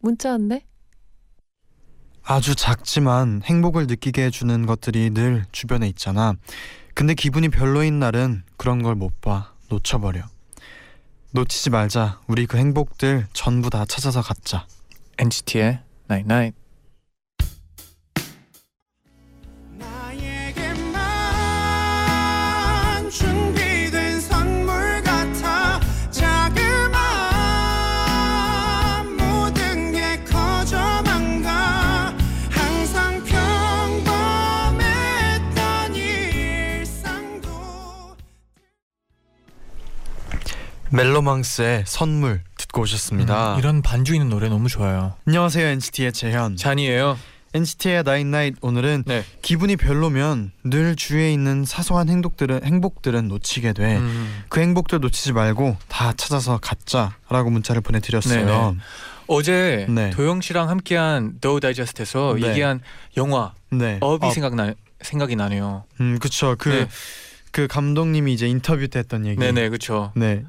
문자 왔네. 아주 작지만 행복을 느끼게 해주는 것들이 늘 주변에 있잖아. 근데 기분이 별로인 날은 그런 걸 못 봐. 놓쳐버려. 놓치지 말자. 우리 그 행복들 전부 다 찾아서 갖자. NCT의 Night Night. 멜로망스의 선물 듣고 오셨습니다. 음, 이런 반주 있는 노래 너무 좋아요. 안녕하세요 NCT의 재현. 쟈니에요. NCT의 night night 오늘은 네. 기분이 별로면 늘 주위에 있는 사소한 행복들은 행복들은 놓치게 돼. 음, 그 행복들 놓치지 말고 다 찾아서 갖자라고 문자를 보내드렸어요. 네네. 어제 네. 도영 씨랑 함께한 The Digest에서 네. 얘기한 영화 네. Up이 Up. 생각나 생각이 나네요. 음, 그쵸. 그, 네. 그 감독님이 이제 인터뷰 때 했던 얘기. 네네 그렇죠. 네.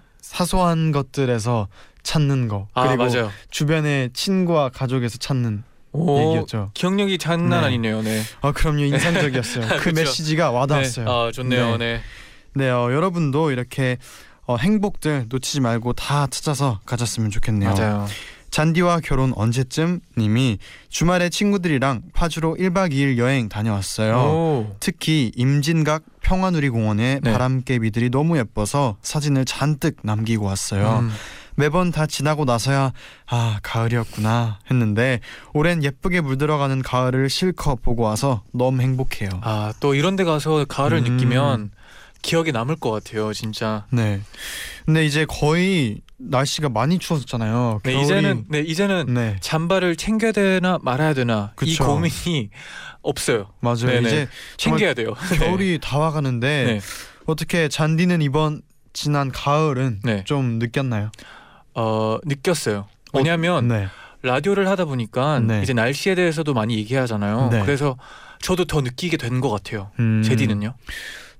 사소한 것들에서 찾는 거. 아 그리고 맞아요. 주변에 친구와 가족에서 찾는 오, 얘기였죠. 기억력이 장난 네. 아니네요. 네. 아, 그럼요. 인상적이었어요. 그. 메시지가 와닿았어요. 네. 아 좋네요. 네. 네. 네, 어, 여러분도 이렇게 어, 행복들 놓치지 말고 다 찾아서 가졌으면 좋겠네요. 맞아요. 잔디와 결혼 언제쯤 님이 주말에 친구들이랑 파주로 1박 2일 여행 다녀왔어요. 오. 특히 임진각 평화누리공원의 네. 바람개비들이 너무 예뻐서 사진을 잔뜩 남기고 왔어요. 음. 매번 다 지나고 나서야 아 가을이었구나 했는데 올해는 예쁘게 물들어가는 가을을 실컷 보고 와서 너무 행복해요. 아 또 이런 데 가서 가을을 음. 느끼면 기억에 남을 것 같아요, 진짜. 네. 근데 이제 거의 날씨가 많이 추워졌잖아요. 네, 겨울이- 이제는 네, 이제는 네 잠바를 챙겨야 되나 말아야 되나 이 그쵸. 고민이 없어요. 맞아요. 네네. 이제 챙겨야 돼요. 겨울이 다 와가는데 네. 어떻게 잔디는 이번 지난 가을은 네. 좀 느꼈나요? 어, 느꼈어요. 왜냐하면 네. 라디오를 하다 보니까 네. 이제 날씨에 대해서도 많이 얘기하잖아요. 네. 그래서 저도 더 느끼게 된 것 같아요. 음, 제디는요?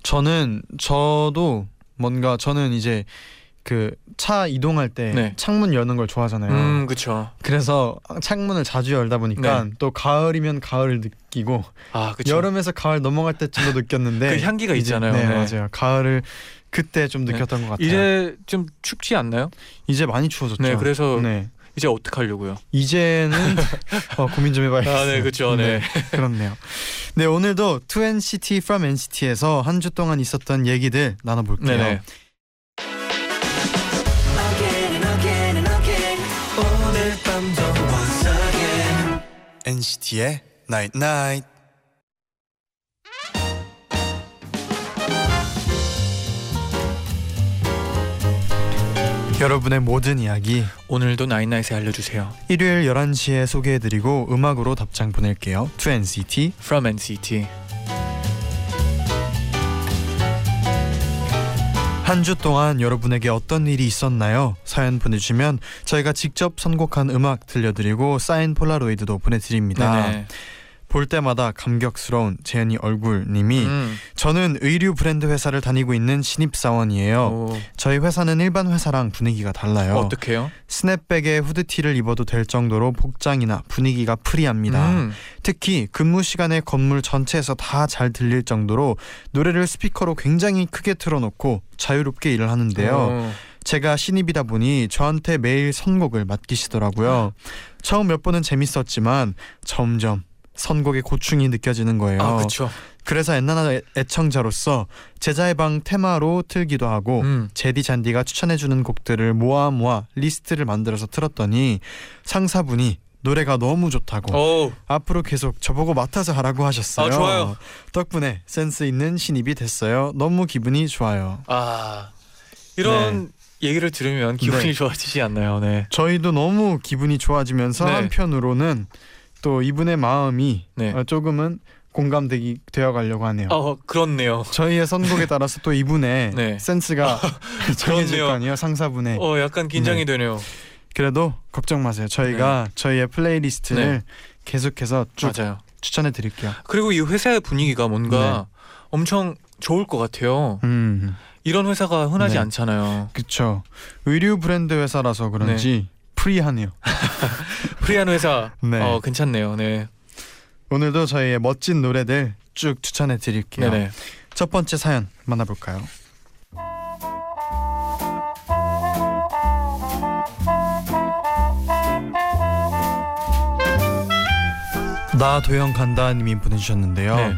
저는 저도 뭔가 저는 이제 그 차 이동할 때 네. 창문 여는 걸 좋아하잖아요. 음, 그렇죠. 그래서 창문을 자주 열다 보니까 또 가을이면 가을을 느끼고 아, 그렇죠. 여름에서 가을 넘어갈 때쯤도 느꼈는데 그 향기가 이제- 있잖아요. 네, 네. 맞아요. 가을을 그때 좀 네. 느꼈던 것 같아요. 이제 좀 춥지 않나요? 이제 많이 추워졌죠. 네, 그래서 네. 이제 어떻게 하려고요? 이제는 어, 고민 좀 해봐야겠어요. 아, 네, 그렇죠. 네. 그렇네요. 네, 오늘도 2NCT from NCT에서 한 주 동안 있었던 얘기들 나눠볼게요. 네네. NCT의 Night Night. 여러분의 모든 이야기 오늘도 나인나잇에 알려주세요. 일요일 11시에 소개해드리고 음악으로 답장 보낼게요. 2NCT From NCT. 한 주 동안 여러분에게 어떤 일이 있었나요? 사연 보내주시면 저희가 직접 선곡한 음악 들려드리고 사인 폴라로이드도 보내드립니다. 네네. 볼 때마다 감격스러운 재현이 얼굴님이 음. 저는 의류 브랜드 회사를 다니고 있는 신입 사원이에요. 오, 저희 회사는 일반 회사랑 분위기가 달라요. 어떡해요? 스냅백에 후드티를 입어도 될 정도로 복장이나 분위기가 프리합니다. 음. 특히 근무 시간에 건물 전체에서 다 잘 들릴 정도로 노래를 스피커로 굉장히 크게 틀어놓고 자유롭게 일을 하는데요. 어. 제가 신입이다 보니 저한테 매일 선곡을 맡기시더라고요. 처음 몇 번은 재밌었지만 점점 선곡의 고충이 느껴지는 거예요. 아, 그렇죠. 그래서 엔나나 애- 애청자로서 재쟈의 방 테마로 틀기도 하고 음. 재디 쟌디가 추천해주는 곡들을 모아 모아 리스트를 만들어서 틀었더니 상사분이 노래가 너무 좋다고 오, 앞으로 계속 저보고 맡아서 하라고 하셨어요. 아, 좋아요. 덕분에 센스 있는 신입이 됐어요. 너무 기분이 좋아요. 아 이런 얘기를 들으면 기분이 네. 좋아지지 않나요? 네. 저희도 너무 기분이 좋아지면서 네. 한편으로는 또 이분의 마음이 네. 어, 조금은 공감되기 되어 가려고 하네요. 어 그렇네요. 저희의 선곡에 따라서 또 이분의 네. 센스가 정해질 그렇네요. 거 아니에요 상사분의. 어 약간 긴장이 되네요. 그래도 걱정 마세요. 저희가 저희의 playlist를 네. 계속해서 쭉 맞아요. 추천해 드릴게요. 그리고 이 회사의 분위기가 뭔가 엄청 좋을 것 같아요. 음, 이런 회사가 흔하지 네. 않잖아요. 그쵸. 의류 브랜드 회사라서 그런지 프리하네요. 프리한 회사. 네. 어 괜찮네요. 네. 오늘도 저희의 멋진 노래들 쭉 추천해 드릴게요. 네네. 첫 번째 사연 만나볼까요? 나 도영 간다님이 보내주셨는데요. 네.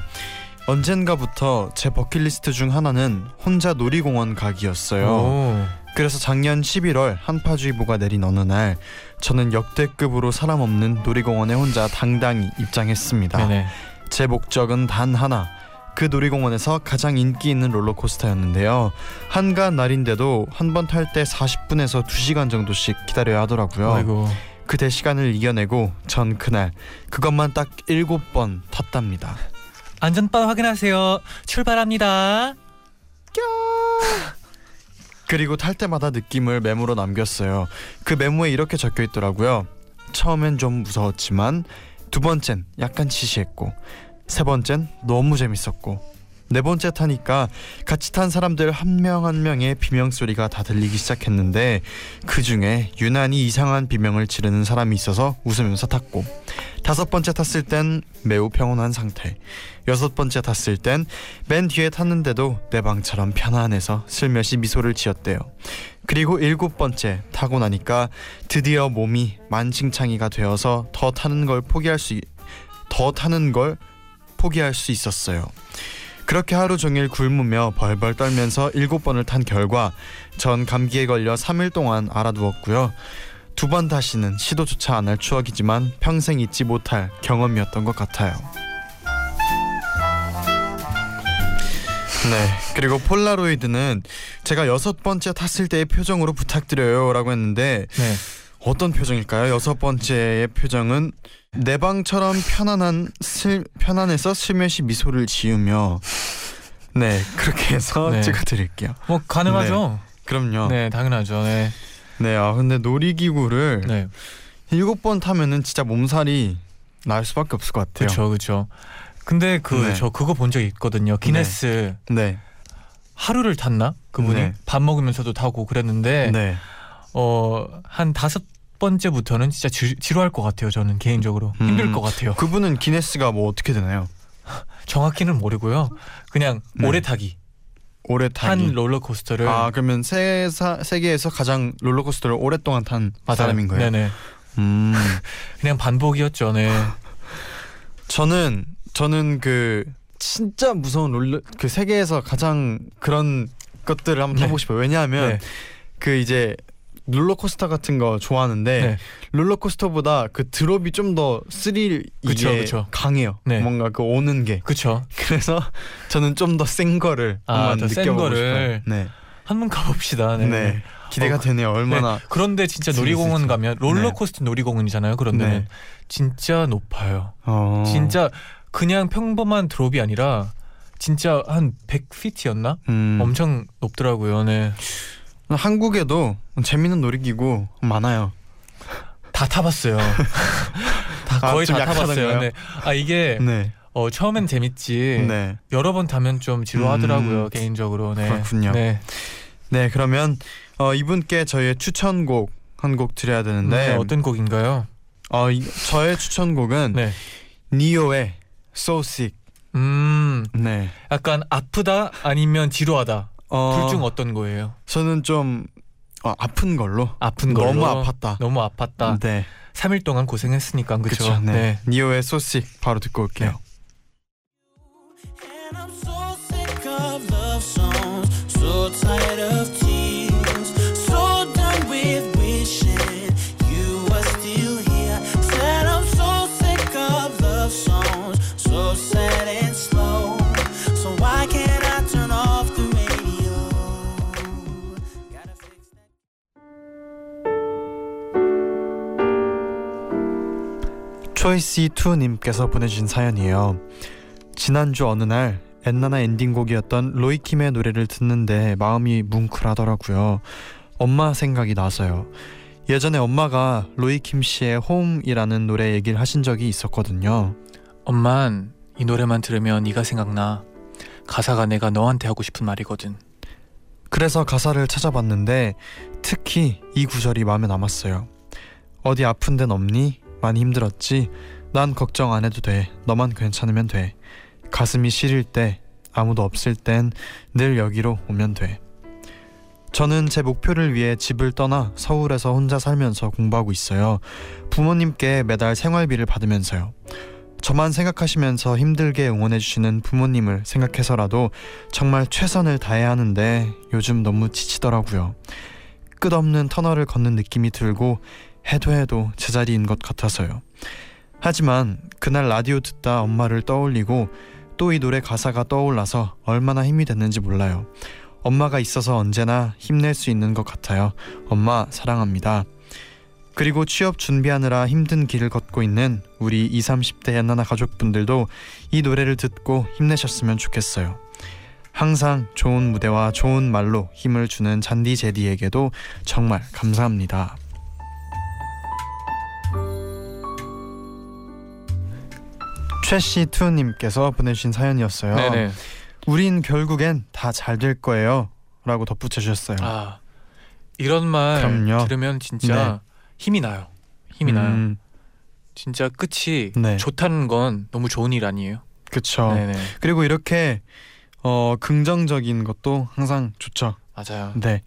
언젠가부터 제 버킷리스트 중 하나는 혼자 놀이공원 가기였어요. 오. 그래서 작년 11월 한파주의보가 내린 어느 날 저는 역대급으로 사람 없는 놀이공원에 혼자 당당히 입장했습니다. 네네. 제 목적은 단 하나. 그 놀이공원에서 가장 인기 있는 롤러코스터였는데요. 한가한 날인데도 한 번 탈 때 40분에서 2시간 정도씩 기다려야 하더라고요. 아이고. 그 대 시간을 이겨내고 전 그날 그것만 딱 7번 탔답니다. 안전바 확인하세요. 출발합니다. 그리고 탈 때마다 느낌을 메모로 남겼어요. 그 메모에 이렇게 적혀 있더라고요. 처음엔 좀 무서웠지만 두 번째는 약간 시시했고 세 번째는 너무 재밌었고 네 번째 타니까 같이 탄 사람들 한명한 명의 비명 소리가 다 들리기 시작했는데 그 중에 유난히 이상한 비명을 지르는 사람이 있어서 웃으면서 탔고 다섯 번째 탔을 땐 매우 평온한 상태 여섯 번째 탔을 땐 맨 뒤에 탔는데도 내 방처럼 편안해서 슬며시 미소를 지었대요. 그리고 일곱 번째 타고 나니까 드디어 몸이 만신창이가 되어서 더 타는 걸 포기할 수 더 타는 걸 포기할 수 있었어요. 그렇게 하루 종일 굶으며 벌벌 떨면서 일곱 번을 탄 결과 전 감기에 걸려 3일 동안 알아두었고요. 두 번 다시는 시도조차 안 할 추억이지만 평생 잊지 못할 경험이었던 것 같아요. 네. 그리고 폴라로이드는 제가 여섯 번째 탔을 때의 표정으로 부탁드려요라고 했는데 네. 어떤 표정일까요? 여섯 번째의 표정은 내 방처럼 편안한 슬 편안해서 슬며시 미소를 지으며 네 그렇게 해서 네. 찍어드릴게요. 뭐 가능하죠. 그럼요. 네. 네, 당연하죠. 네. 아 근데 놀이기구를 네. 일곱 번 타면은 진짜 몸살이 날 수밖에 없을 것 같아요. 그렇죠. 그렇죠. 근데 그 네. 저 그거 본 적 있거든요. 기네스 네. 하루를 탔나? 그분이 네. 밥 먹으면서도 타고 그랬는데 네. 어한 다섯 번째부터는 진짜 지, 지루할 것 같아요. 저는 개인적으로 음. 힘들 것 같아요. 그분은 기네스가 뭐 어떻게 되나요? 정확히는 모르고요. 그냥 네. 오래 타기 오래 타기. 한 롤러코스터를 아 그러면 세사 세계에서 가장 롤러코스터를 오랫동안 탄 맞아요. 사람인 거예요. 네네. 음. 그냥 반복이었죠. 네. 저는 저는 그 진짜 무서운 롤러 그 세계에서 가장 그런 것들을 한번 네. 타보고 싶어요. 왜냐하면 네. 그 이제 롤러코스터 같은 거 좋아하는데 네. 롤러코스터보다 그 drop이 좀 더 스릴 그쵸, 이게 그쵸. 강해요. 네. 뭔가 그 오는 게 그쵸. 그래서 저는 좀 더 센 거를 아, 한번 느껴보고 거를. 싶어요. 네. 한번 가봅시다. 네. 네. 기대가 어, 되네요. 얼마나 그런데 진짜. 놀이공원 가면 롤러코스터 놀이공원이잖아요. 그런 데는 네. 진짜 높아요. 어. 진짜 그냥 평범한 드롭이 아니라 진짜 한 100피트였나? 음. 엄청 높더라고요. 네. 한국에도 재밌는 놀이기구 많아요. 다 타봤어요. 다 아, 거의 좀다 타봤어요. 네. 아 이게 네. 어, 처음엔 재밌지. 네. 여러 번 타면 좀 지루하더라고요. 음, 개인적으로. 네. 그렇군요. 네. 네, 그러면 어, 이분께 저희의 추천곡 한 곡 드려야 되는데 네, 어떤 곡인가요? 어, 이, 저의 추천곡은 네. 니오의 So Sick. 음, 네. 약간 아프다 아니면 지루하다. 어, 둘중 어떤 거예요? 저는 좀 어, 아픈 걸로. 아픈 걸로. 너무 아팠다. 너무 아팠다. 네. 3일 동안 고생했으니까 그렇죠. 그쵸, 네. 니오의 So Sick 바로 듣고 올게요. 네. I'm 초이시2님께서 보내주신 사연이에요. 지난주 어느 날 엔나나 엔딩곡이었던 로이킴의 노래를 듣는데 마음이 뭉클하더라고요. 엄마 생각이 나서요. 예전에 엄마가 로이킴 씨의 홈이라는 노래 얘기를 하신 적이 있었거든요. 엄만 이 노래만 들으면 네가 생각나. 가사가 내가 너한테 하고 싶은 말이거든. 그래서 가사를 찾아봤는데 특히 이 구절이 마음에 남았어요. 어디 아픈 데는 없니? 많이 힘들었지? 난 걱정 안 해도 돼. 너만 괜찮으면 돼. 가슴이 시릴 때 아무도 없을 땐 늘 여기로 오면 돼. 저는 제 목표를 위해 집을 떠나 서울에서 혼자 살면서 공부하고 있어요. 부모님께 매달 생활비를 받으면서요. 저만 생각하시면서 힘들게 응원해주시는 부모님을 생각해서라도 정말 최선을 다해야 하는데 요즘 너무 지치더라고요. 끝없는 터널을 걷는 느낌이 들고 해도 해도 제자리인 것 같아서요. 하지만 그날 라디오 듣다 엄마를 떠올리고 또 이 노래 가사가 떠올라서 얼마나 힘이 됐는지 몰라요. 엄마가 있어서 언제나 힘낼 수 있는 것 같아요. 엄마 사랑합니다. 그리고 취업 준비하느라 힘든 길을 걷고 있는 우리 20, 30대 연하나 가족분들도 이 노래를 듣고 힘내셨으면 좋겠어요. 항상 좋은 무대와 좋은 말로 힘을 주는 잔디 제디에게도 정말 감사합니다. 최씨2님께서 보내주신 사연이었어요. 네네. 우린 결국엔 다 잘 될 거예요. 라고 덧붙여 주셨어요. 아 이런 말 그럼요. 들으면 진짜 힘이 나요. 힘이 나요. 음, 진짜 끝이 네. 좋다는 건 너무 좋은 일 아니에요? 네네 그리고 이렇게 어, 긍정적인 것도 항상 좋죠. 맞아요. 네.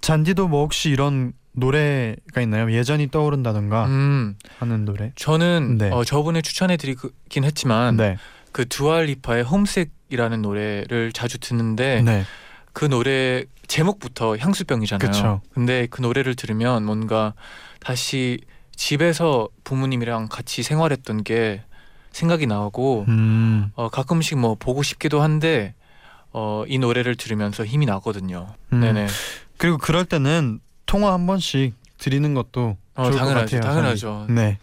잔디도 뭐 혹시 이런 노래가 있나요? 예전이 떠오른다던가 음 하는 노래. 저는 네. 어, 저번에 추천해드리긴 했지만 네. 그 두알리파의 홈색이라는 노래를 자주 듣는데 네. 그 노래 제목부터 향수병이잖아요. 그쵸. 근데 그 노래를 들으면 뭔가 다시 집에서 부모님이랑 같이 생활했던 게 생각이 나고 음. 어, 가끔씩 뭐 보고 싶기도 한데 어, 이 노래를 들으면서 힘이 나거든요. 음. 네네. 그리고 그럴 때는 통화 한 번씩 드리는 것도 어, 좋을 당연하죠. 것 같아요. 당연하죠. 잔디. 네.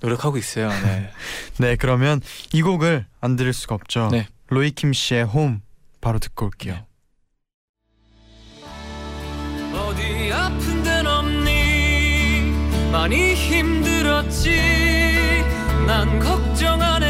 노력하고 있어요. 네. 네, 그러면 이 곡을 안 들을 수가 없죠. 네. 로이킴 씨의 홈 바로 듣고 올게요. 네. 어디 아픈 데는 없니 많이 힘들었지 난 걱정 안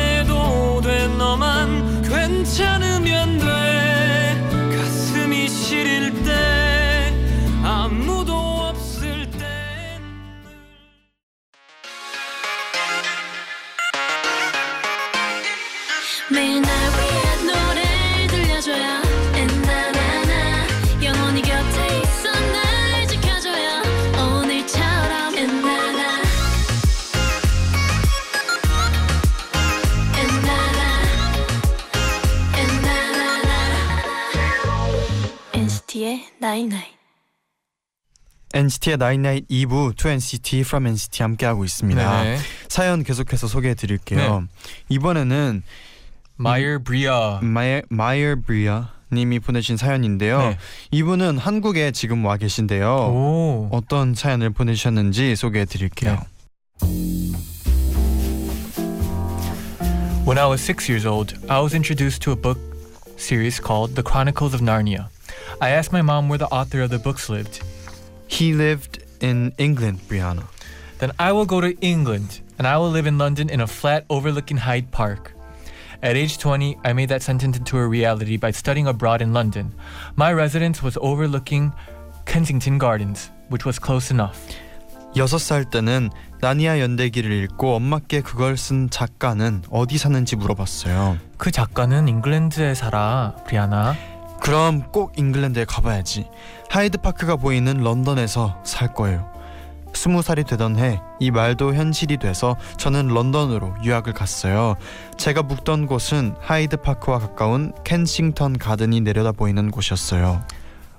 night night NCT의 night night 2부 to NCT from NCT 함께 하고 있습니다. 네네. 사연 계속해서 소개해 드릴게요. 이번에는 마이어 브리아. 마이 마이어 브리아 님이 보내신 사연인데요. 네. 이분은 한국에 지금 와 계신데요. 오. 어떤 사연을 보내주셨는지 소개해 드릴게요. When I was six years old, I was introduced to a book series called The Chronicles of Narnia. I asked my mom where the author of the books lived. He lived in England, Brianna. Then I will go to England and I will live in London in a flat overlooking Hyde Park. At age 20, I made that sentence into a reality by studying abroad in London. My residence was overlooking Kensington Gardens, which was close enough. 여섯 살 때는 나니아 연대기를 읽고 엄마께 그걸 쓴 작가는 어디 사는지 물어봤어요. 그 작가는 잉글랜드에 살아, 브리아나. 그럼 꼭 잉글랜드에 가봐야지. 하이드 파크가 보이는 런던에서 살 거예요. 스무 살이 되던 해 이 말도 현실이 돼서 저는 런던으로 유학을 갔어요. 제가 묵던 곳은 하이드 파크와 가까운 켄싱턴 가든이 내려다 보이는 곳이었어요.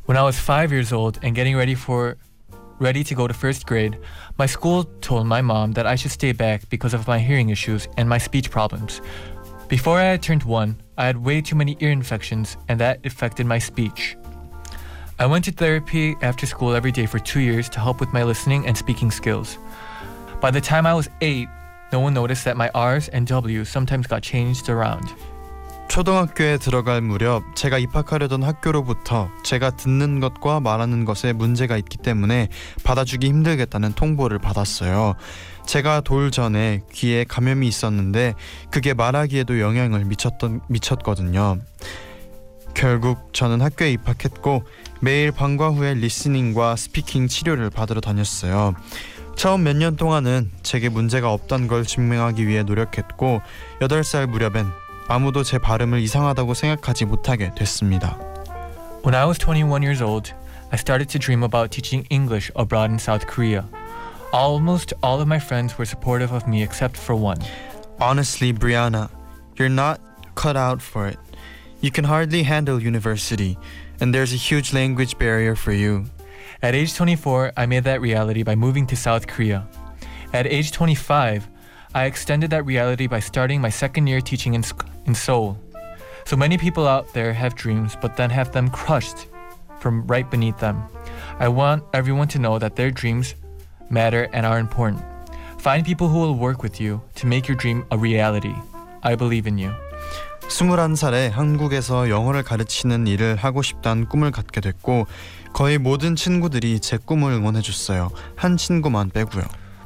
When I was five years old and getting ready for ready to go to first grade, my school told my mom that I should stay back because of my hearing issues and my speech problems. Before I had turned one, I had way too many ear infections and that affected my speech. I went to therapy after school every day for two years to help with my listening and speaking skills. By the time I was eight, no one noticed that my R's and W's sometimes got changed around. 초등학교에 들어갈 무렵 제가 입학하려던 학교로부터 제가 듣는 것과 말하는 것에 문제가 있기 때문에 받아주기 힘들겠다는 통보를 받았어요. 제가 돌 전에 귀에 감염이 있었는데 그게 말하기에도 영향을 미쳤던 미쳤거든요. 결국 저는 학교에 입학했고 매일 방과 후에 listening과 speaking 치료를 받으러 다녔어요. 처음 몇 년 동안은 제게 문제가 없던 걸 증명하기 위해 노력했고 8살 무렵엔 아무도 제 발음을 이상하다고 생각하지 못하게 됐습니다. When I was 21 years old, I started to dream about teaching English abroad in South Korea. Almost all of my friends were supportive of me except for one. Honestly, Brianna, you're not cut out for it. You can hardly handle university, and there's a huge language barrier for you. At age 24, I made that reality by moving to South Korea. At age 25, I extended that reality by starting my second year teaching in, in Seoul. So many people out there have dreams, but then have them crushed from right beneath them. I want everyone to know that their dreams matter and are important. Find people who will work with you to make your dream a reality. I believe in you. 21살에 한국에서 영어를 가르치는 일을 하고 싶다는 꿈을 갖게 됐고 거의 모든 친구들이 제 꿈을 응원해 줬어요. 한 친구만 빼고요.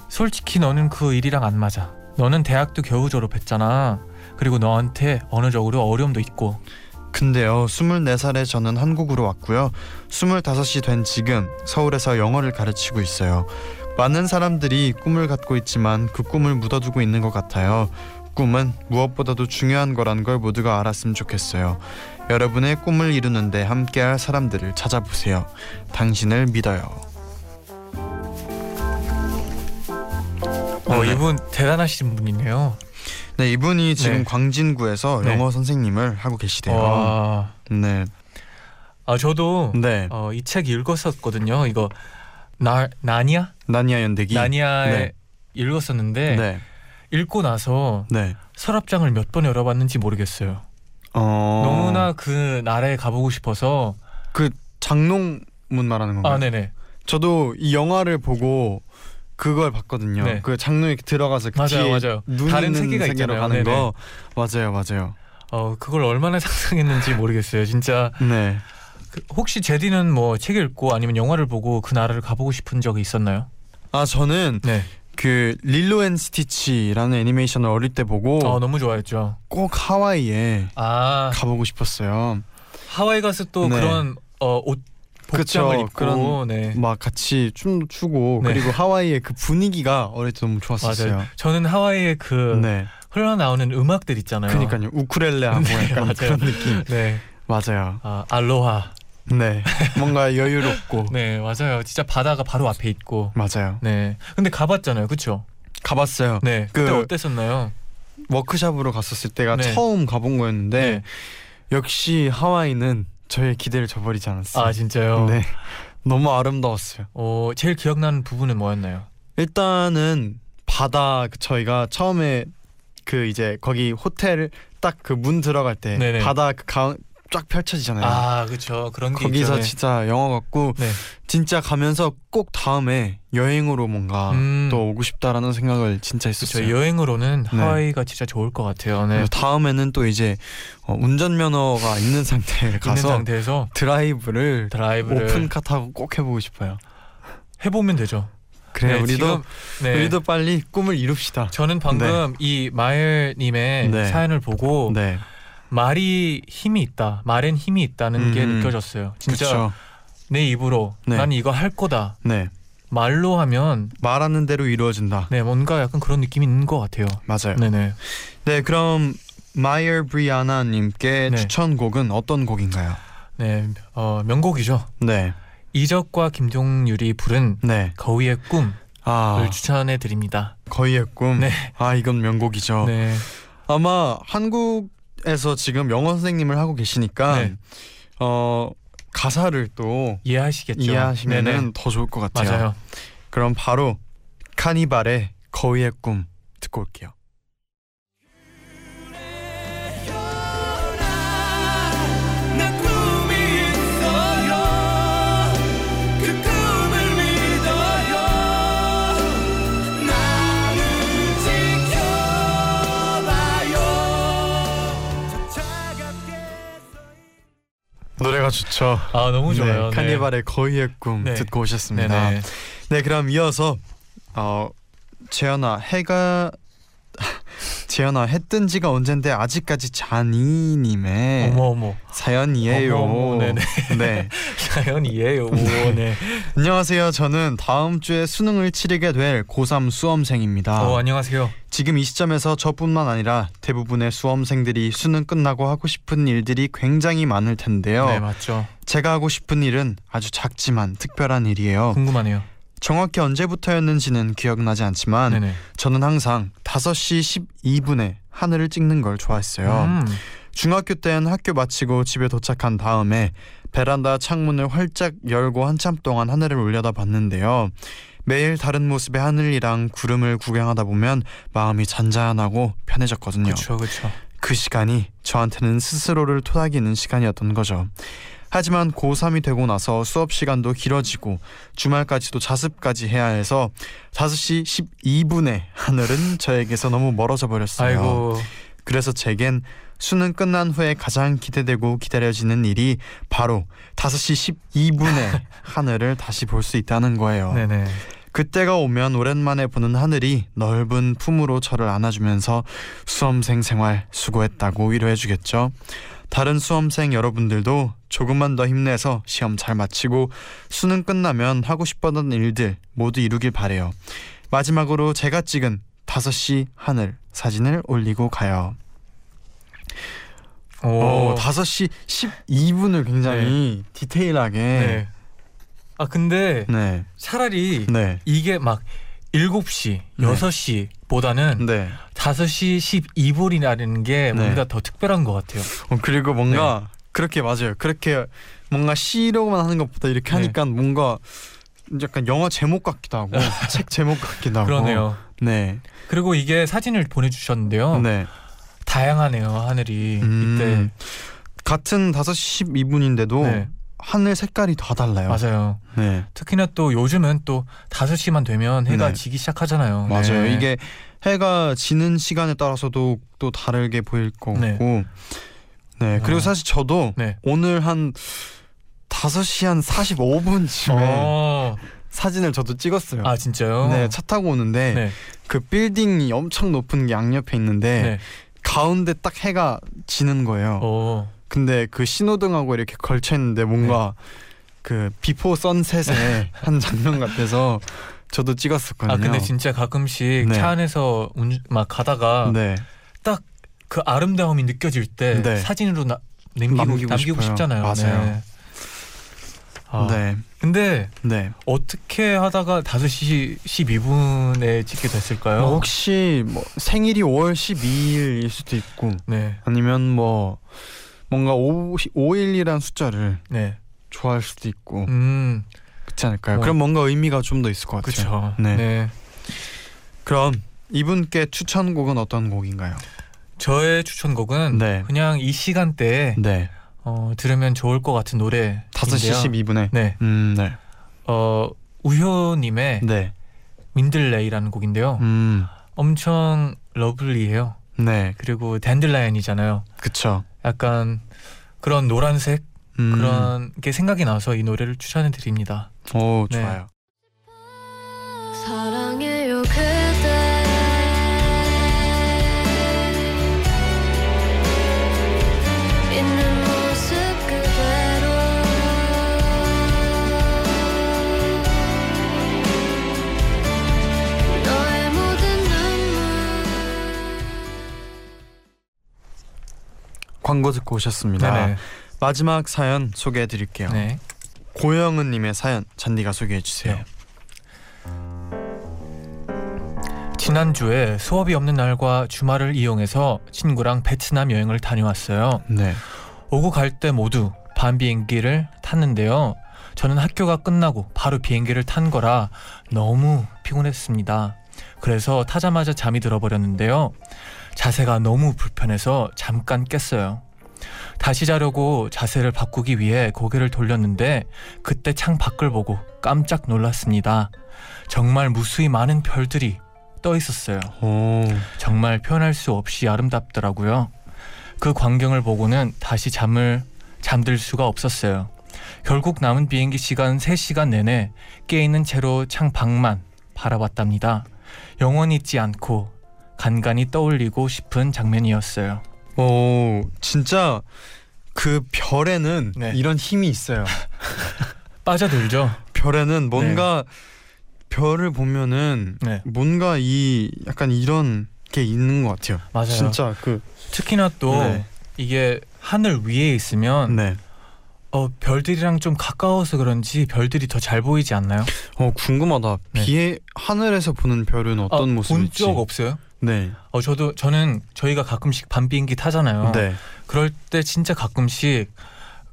솔직히 너는 그 일이랑 안 맞아. 너는 대학도 겨우 졸업했잖아. 그리고 너한테 언어적으로 어려움도 있고. 근데요, 24살에 저는 한국으로 왔고요. 25이 된 지금 서울에서 영어를 가르치고 있어요. 많은 사람들이 꿈을 갖고 있지만 그 꿈을 묻어두고 있는 것 같아요. 꿈은 무엇보다도 중요한 거란 걸 모두가 알았으면 좋겠어요. 여러분의 꿈을 이루는데 함께할 사람들을 찾아보세요. 당신을 믿어요. 어, 네. 이분 대단하신 분이네요. 네, 이분이 지금 네. 광진구에서 네. 영어 선생님을 하고 계시대요. 와. 네, 아, 저도 네, 어, 이 책 읽었었거든요. 이거 나 나니아? 나니아 연대기. 나니아에 네. 읽었었는데 네, 읽고 나서 네. 서랍장을 몇 번 열어봤는지 모르겠어요. 어, 너무나 그 나라에 가보고 싶어서 장롱문 말하는 건가요? 아 네네 저도 이 영화를 보고 그걸 봤거든요. 네. 그 장롱에 들어가서 그 맞아요, 맞아요. 눈 다른 세계가 있잖아요. 가는 네네. 거 맞아요, 맞아요. 어 그걸 얼마나 상상했는지 모르겠어요. 진짜 네. 그, 혹시 재디는 뭐 책 읽고 아니면 영화를 보고 그 나라를 가보고 싶은 적이 있었나요? 아 저는 네. 그 Lilo and Stitch라는 애니메이션을 어릴 때 보고 어 너무 좋아했죠. 꼭 하와이에 아 가보고 싶었어요. 하와이 가서 또 네. 그런 어 옷 복장을 그쵸, 입고 그런- 네. 막 같이 춤도 추고 네. 그리고 하와이의 그 분위기가 어릴 때 너무 좋았었어요. 맞아요. 저는 하와이의 그 네. 흘러나오는 음악들 있잖아요. 그러니까요. 우쿨렐레하고 네, 약간 맞아요. 그런 느낌. 네. 맞아요. 아, 알로하. 네. 뭔가 여유롭고. 네, 맞아요. 진짜 바다가 바로 앞에 있고. 맞아요. 네. 근데 가봤잖아요. 그쵸? 가봤어요. 네. 그때 그- 어땠었나요? 워크샵으로 갔었을 때가 네. 처음 가본 거였는데 네. 역시 하와이는 저의 기대를 저버리지 않았어요. 아, 진짜요? 네. 너무 아름다웠어요. 어, 제일 기억나는 부분은 뭐였나요? 일단은 바다 그 저희가 처음에 그 이제 거기 호텔 딱 그 문 들어갈 때 네네. 바다 그 쫙 펼쳐지잖아요. 아, 그쵸. 그런 게 거기서 있죠. 네. 진짜 영화 같고 네. 진짜 가면서 꼭 다음에 여행으로 뭔가 음. 또 오고 싶다라는 생각을 진짜 그쵸. 했었어요. 여행으로는 네. 하와이가 진짜 좋을 것 같아요. 네. 다음에는 또 이제 어, 운전면허가 있는 상태에 있는 가서 상태에서 드라이브를 드라이브를 오픈카 타고 꼭 해보고 싶어요. 해보면 되죠. 그래 네, 우리도 지금, 네. 우리도 빨리 꿈을 이룹시다. 저는 방금 이 마엘님의 네. 사연을 보고 네, 말이 힘이 있다. 말엔 힘이 있다는 게 음. 느껴졌어요. 진짜 그렇죠. 내 입으로 네. 난 이거 할 거다. 네, 말로 하면 말하는 대로 이루어진다. 네 뭔가 약간 그런 느낌이 있는 것 같아요. 맞아요. 네네. 네, 그럼 마이어 브리아나님께 네. 추천곡은 어떤 곡인가요? 네, 어, 명곡이죠. 네, 이적과 김동률이 부른 네, 거위의 꿈을 아 추천해 드립니다. 거위의 꿈. 네. 아 이건 명곡이죠. 네, 아마 한국 에서 지금 영어 선생님을 하고 계시니까 네. 어 가사를 또 이해하시겠죠. 이해하시면은 네네. 더 좋을 것 같아요. 맞아요. 그럼 바로 카니발의 거위의 꿈 듣고 올게요. 좋죠. 아 너무 좋아요. 네, 카니발의 거위의 꿈 네. 듣고 네. 오셨습니다. 네네. 네, 그럼 이어서 어 재현아 해가 재현아 해뜬 지가 언젠데 아직까지 자니님의 어머 어머. 사연이에요. 어머, 어머, 네네. 네. 사연이에요. 오, 네. 안녕하세요. 저는 다음 주에 수능을 치르게 될 고3 수험생입니다. 어 안녕하세요. 지금 이 시점에서 저뿐만 아니라 대부분의 수험생들이 수능 끝나고 하고 싶은 일들이 굉장히 많을 텐데요. 네 맞죠. 제가 하고 싶은 일은 아주 작지만 특별한 일이에요. 궁금하네요. 정확히 언제부터였는지는 기억나지 않지만 네네. 저는 항상 5시 12분에 하늘을 찍는 걸 좋아했어요. 음, 중학교 때는 학교 마치고 집에 도착한 다음에 베란다 창문을 활짝 열고 한참 동안 하늘을 올려다 봤는데요. 매일 다른 모습의 하늘이랑 구름을 구경하다 보면 마음이 잔잔하고 편해졌거든요. 그렇죠, 그렇죠. 그 시간이 저한테는 스스로를 토닥이는 시간이었던 거죠. 하지만 고3이 되고 나서 수업 시간도 길어지고 주말까지도 자습까지 해야 해서 5시 12분에 하늘은 저에게서 너무 멀어져 버렸어요. 아이고, 그래서 제겐 수능 끝난 후에 가장 기대되고 기다려지는 일이 바로 5시 12분에 하늘을 다시 볼 수 있다는 거예요. 네네. 그때가 오면 오랜만에 보는 하늘이 넓은 품으로 저를 안아주면서 수험생 생활 수고했다고 위로해주겠죠. 다른 수험생 여러분들도 조금만 더 힘내서 시험 잘 마치고 수능 끝나면 하고 싶었던 일들 모두 이루길 바래요. 마지막으로 제가 찍은 5시 하늘 사진을 올리고 가요. 오, 오, 5시 12분을 굉장히 디테일하게 네. 아 근데 네. 차라리 네. 이게 막 7시, 네. 6시보다는 네. 5시 12분이라는 게 네. 우리가 더 특별한 것 같아요. 어, 그리고 뭔가 네. 그렇게 맞아요. 그렇게 뭔가 시로만 하는 것보다 이렇게 네. 하니까 뭔가 약간 영화 제목 같기도 하고 책 제목 같기도 하고. 그러네요. 네. 그리고 이게 사진을 보내주셨는데요. 네. 다양하네요 하늘이 음, 같은 5시 12분인데도 이때. 네, 하늘 색깔이 다 달라요. 맞아요. 네. 특히나 또 요즘은 또 5시만 되면 해가 네. 지기 시작하잖아요. 맞아요. 네. 이게 해가 지는 시간에 따라서도 또 다르게 보일 거고. 네. 네. 그리고 어. 사실 저도 네. 오늘 한 5시 한 45분쯤에 어. 사진을 저도 찍었어요. 아 진짜요? 네, 차 타고 오는데 네. 그 빌딩이 엄청 높은 게 양옆에 있는데 네. 가운데 딱 해가 지는 거예요. 어. 근데 그 신호등하고 이렇게 걸쳐 있는데 뭔가 네. 그 Before Sunset의 한 장면 같아서 저도 찍었었거든요. 아 근데 진짜 가끔씩 네. 차 안에서 운, 막 가다가 네. 그 아름다움이 느껴질 때 네. 사진으로 나, 남기고 남기고 남기고. 싶잖아요. 맞아요. 네. 아, 네. 근데 네. 어떻게 하다가 5시 12분에 찍게 됐을까요? 뭐 혹시 뭐 생일이 5월 12일일 수도 있고 네. 아니면 뭐 뭔가 5, 5일이란 숫자를 네. 좋아할 수도 있고 음. 그렇지 않을까요? 뭐. 그럼 뭔가 의미가 좀 더 있을 것 같아요. 네. 네. 그럼 이분께 추천곡은 어떤 곡인가요? 저의 추천곡은 네. 그냥 이 시간대에 네. 어, 들으면 좋을 것 같은 노래 5시 12분에. 네. 음, 네. 어, 우효님의 네. 윈들레이라는 곡인데요. 음. 엄청 lovely해요. 네. 그리고 dandelion이잖아요. 그쵸. 약간 그런 노란색 음. 그런 게 생각이 나서 이 노래를 추천해 드립니다. 오, 네. 좋아요. 사랑해요 광고 듣고 오셨습니다. 네네. 마지막 사연 소개해 드릴게요. 네. 고영은 님의 사연 잔디가 소개해 주세요. 네. 지난주에 수업이 없는 날과 주말을 이용해서 친구랑 베트남 여행을 다녀왔어요. 네. 오고 갈 때 모두 밤 비행기를 탔는데요. 저는 학교가 끝나고 바로 비행기를 탄 거라 너무 피곤했습니다. 그래서 타자마자 잠이 들어버렸는데요. 자세가 너무 불편해서 잠깐 깼어요. 다시 자려고 자세를 바꾸기 위해 고개를 돌렸는데 그때 창 밖을 보고 깜짝 놀랐습니다. 정말 무수히 많은 별들이 떠 있었어요. 오. 정말 표현할 수 없이 아름답더라고요. 그 광경을 보고는 다시 잠을 잠들 수가 없었어요. 결국 남은 비행기 시간 3시간 내내 깨 있는 채로 창 밖만 바라봤답니다. 영원히 잊지 않고 간간히 떠올리고 싶은 장면이었어요. 오 진짜 그 별에는 네. 이런 힘이 있어요. 빠져들죠? 별에는 뭔가 별을 보면은 네, 뭔가 이 약간 이런 게 있는 것 같아요. 맞아요. 진짜 그 특히나 또 네. 이게 하늘 위에 있으면 네. 어, 별들이랑 좀 가까워서 그런지 별들이 더 잘 보이지 않나요? 어 궁금하다. 네. 비에 하늘에서 보는 별은 어떤 모습일지. 본 적 없어요? 네. 어 저도 저는 저희가 가끔씩 밤 비행기 타잖아요. 네. 그럴 때 진짜 가끔씩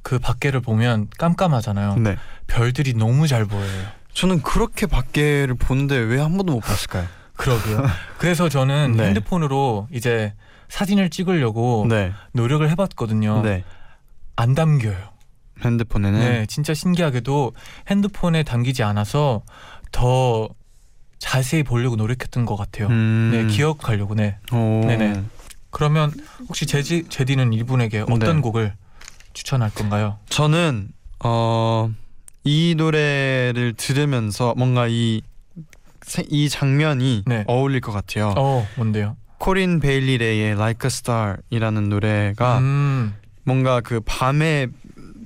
그 밖에를 보면 깜깜하잖아요. 네. 별들이 너무 잘 보여요. 저는 그렇게 밖에를 보는데 왜 한 번도 못 봤을까요? 그러게요. 그래서 저는 네. 핸드폰으로 이제 사진을 찍으려고 네. 노력을 해봤거든요. 네. 안 담겨요. 핸드폰에는 네, 진짜 신기하게도 핸드폰에 담기지 않아서 더 자세히 보려고 노력했던 것 같아요. 음. 네, 기억하려고. 네. 오. 네네. 그러면 혹시 제지 제디는 이분에게 어떤 네. 곡을 추천할 건가요? 저는 어, 이 노래를 들으면서 뭔가 이, 세- 이 장면이 네. 어울릴 것 같아요. 어, 뭔데요? 코린 베일리 레이의 Like a Star이라는 노래가 음, 뭔가 그 밤에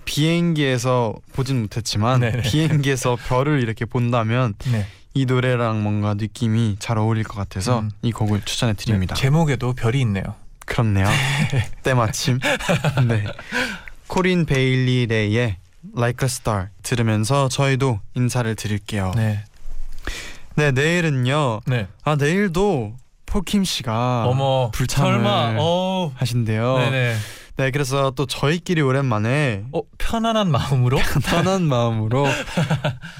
비행기에서 보진 못했지만 네네. 비행기에서 별을 이렇게 본다면 네. 이 노래랑 뭔가 느낌이 잘 어울릴 것 같아서 음. 이 곡을 추천해 드립니다. 네, 제목에도 별이 있네요. 그렇네요. 때마침. 네. 코린 베일리 레이의 Like a Star 들으면서 저희도 인사를 드릴게요. 네, 네. 내일은요. 네. 아 내일도 폴킴 씨가 어머, 불참을 설마. 어. 하신대요. 네네. 네, 그래서 또 저희끼리 오랜만에 어, 편안한 마음으로 편한 마음으로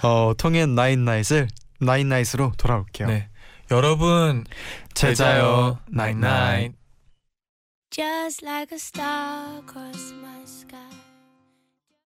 어, 통행 나인 나잇을 나인 나잇으로 돌아올게요. 네. 여러분 제자요 나잇 나잇 나잇. 나잇. Just like a star across my sky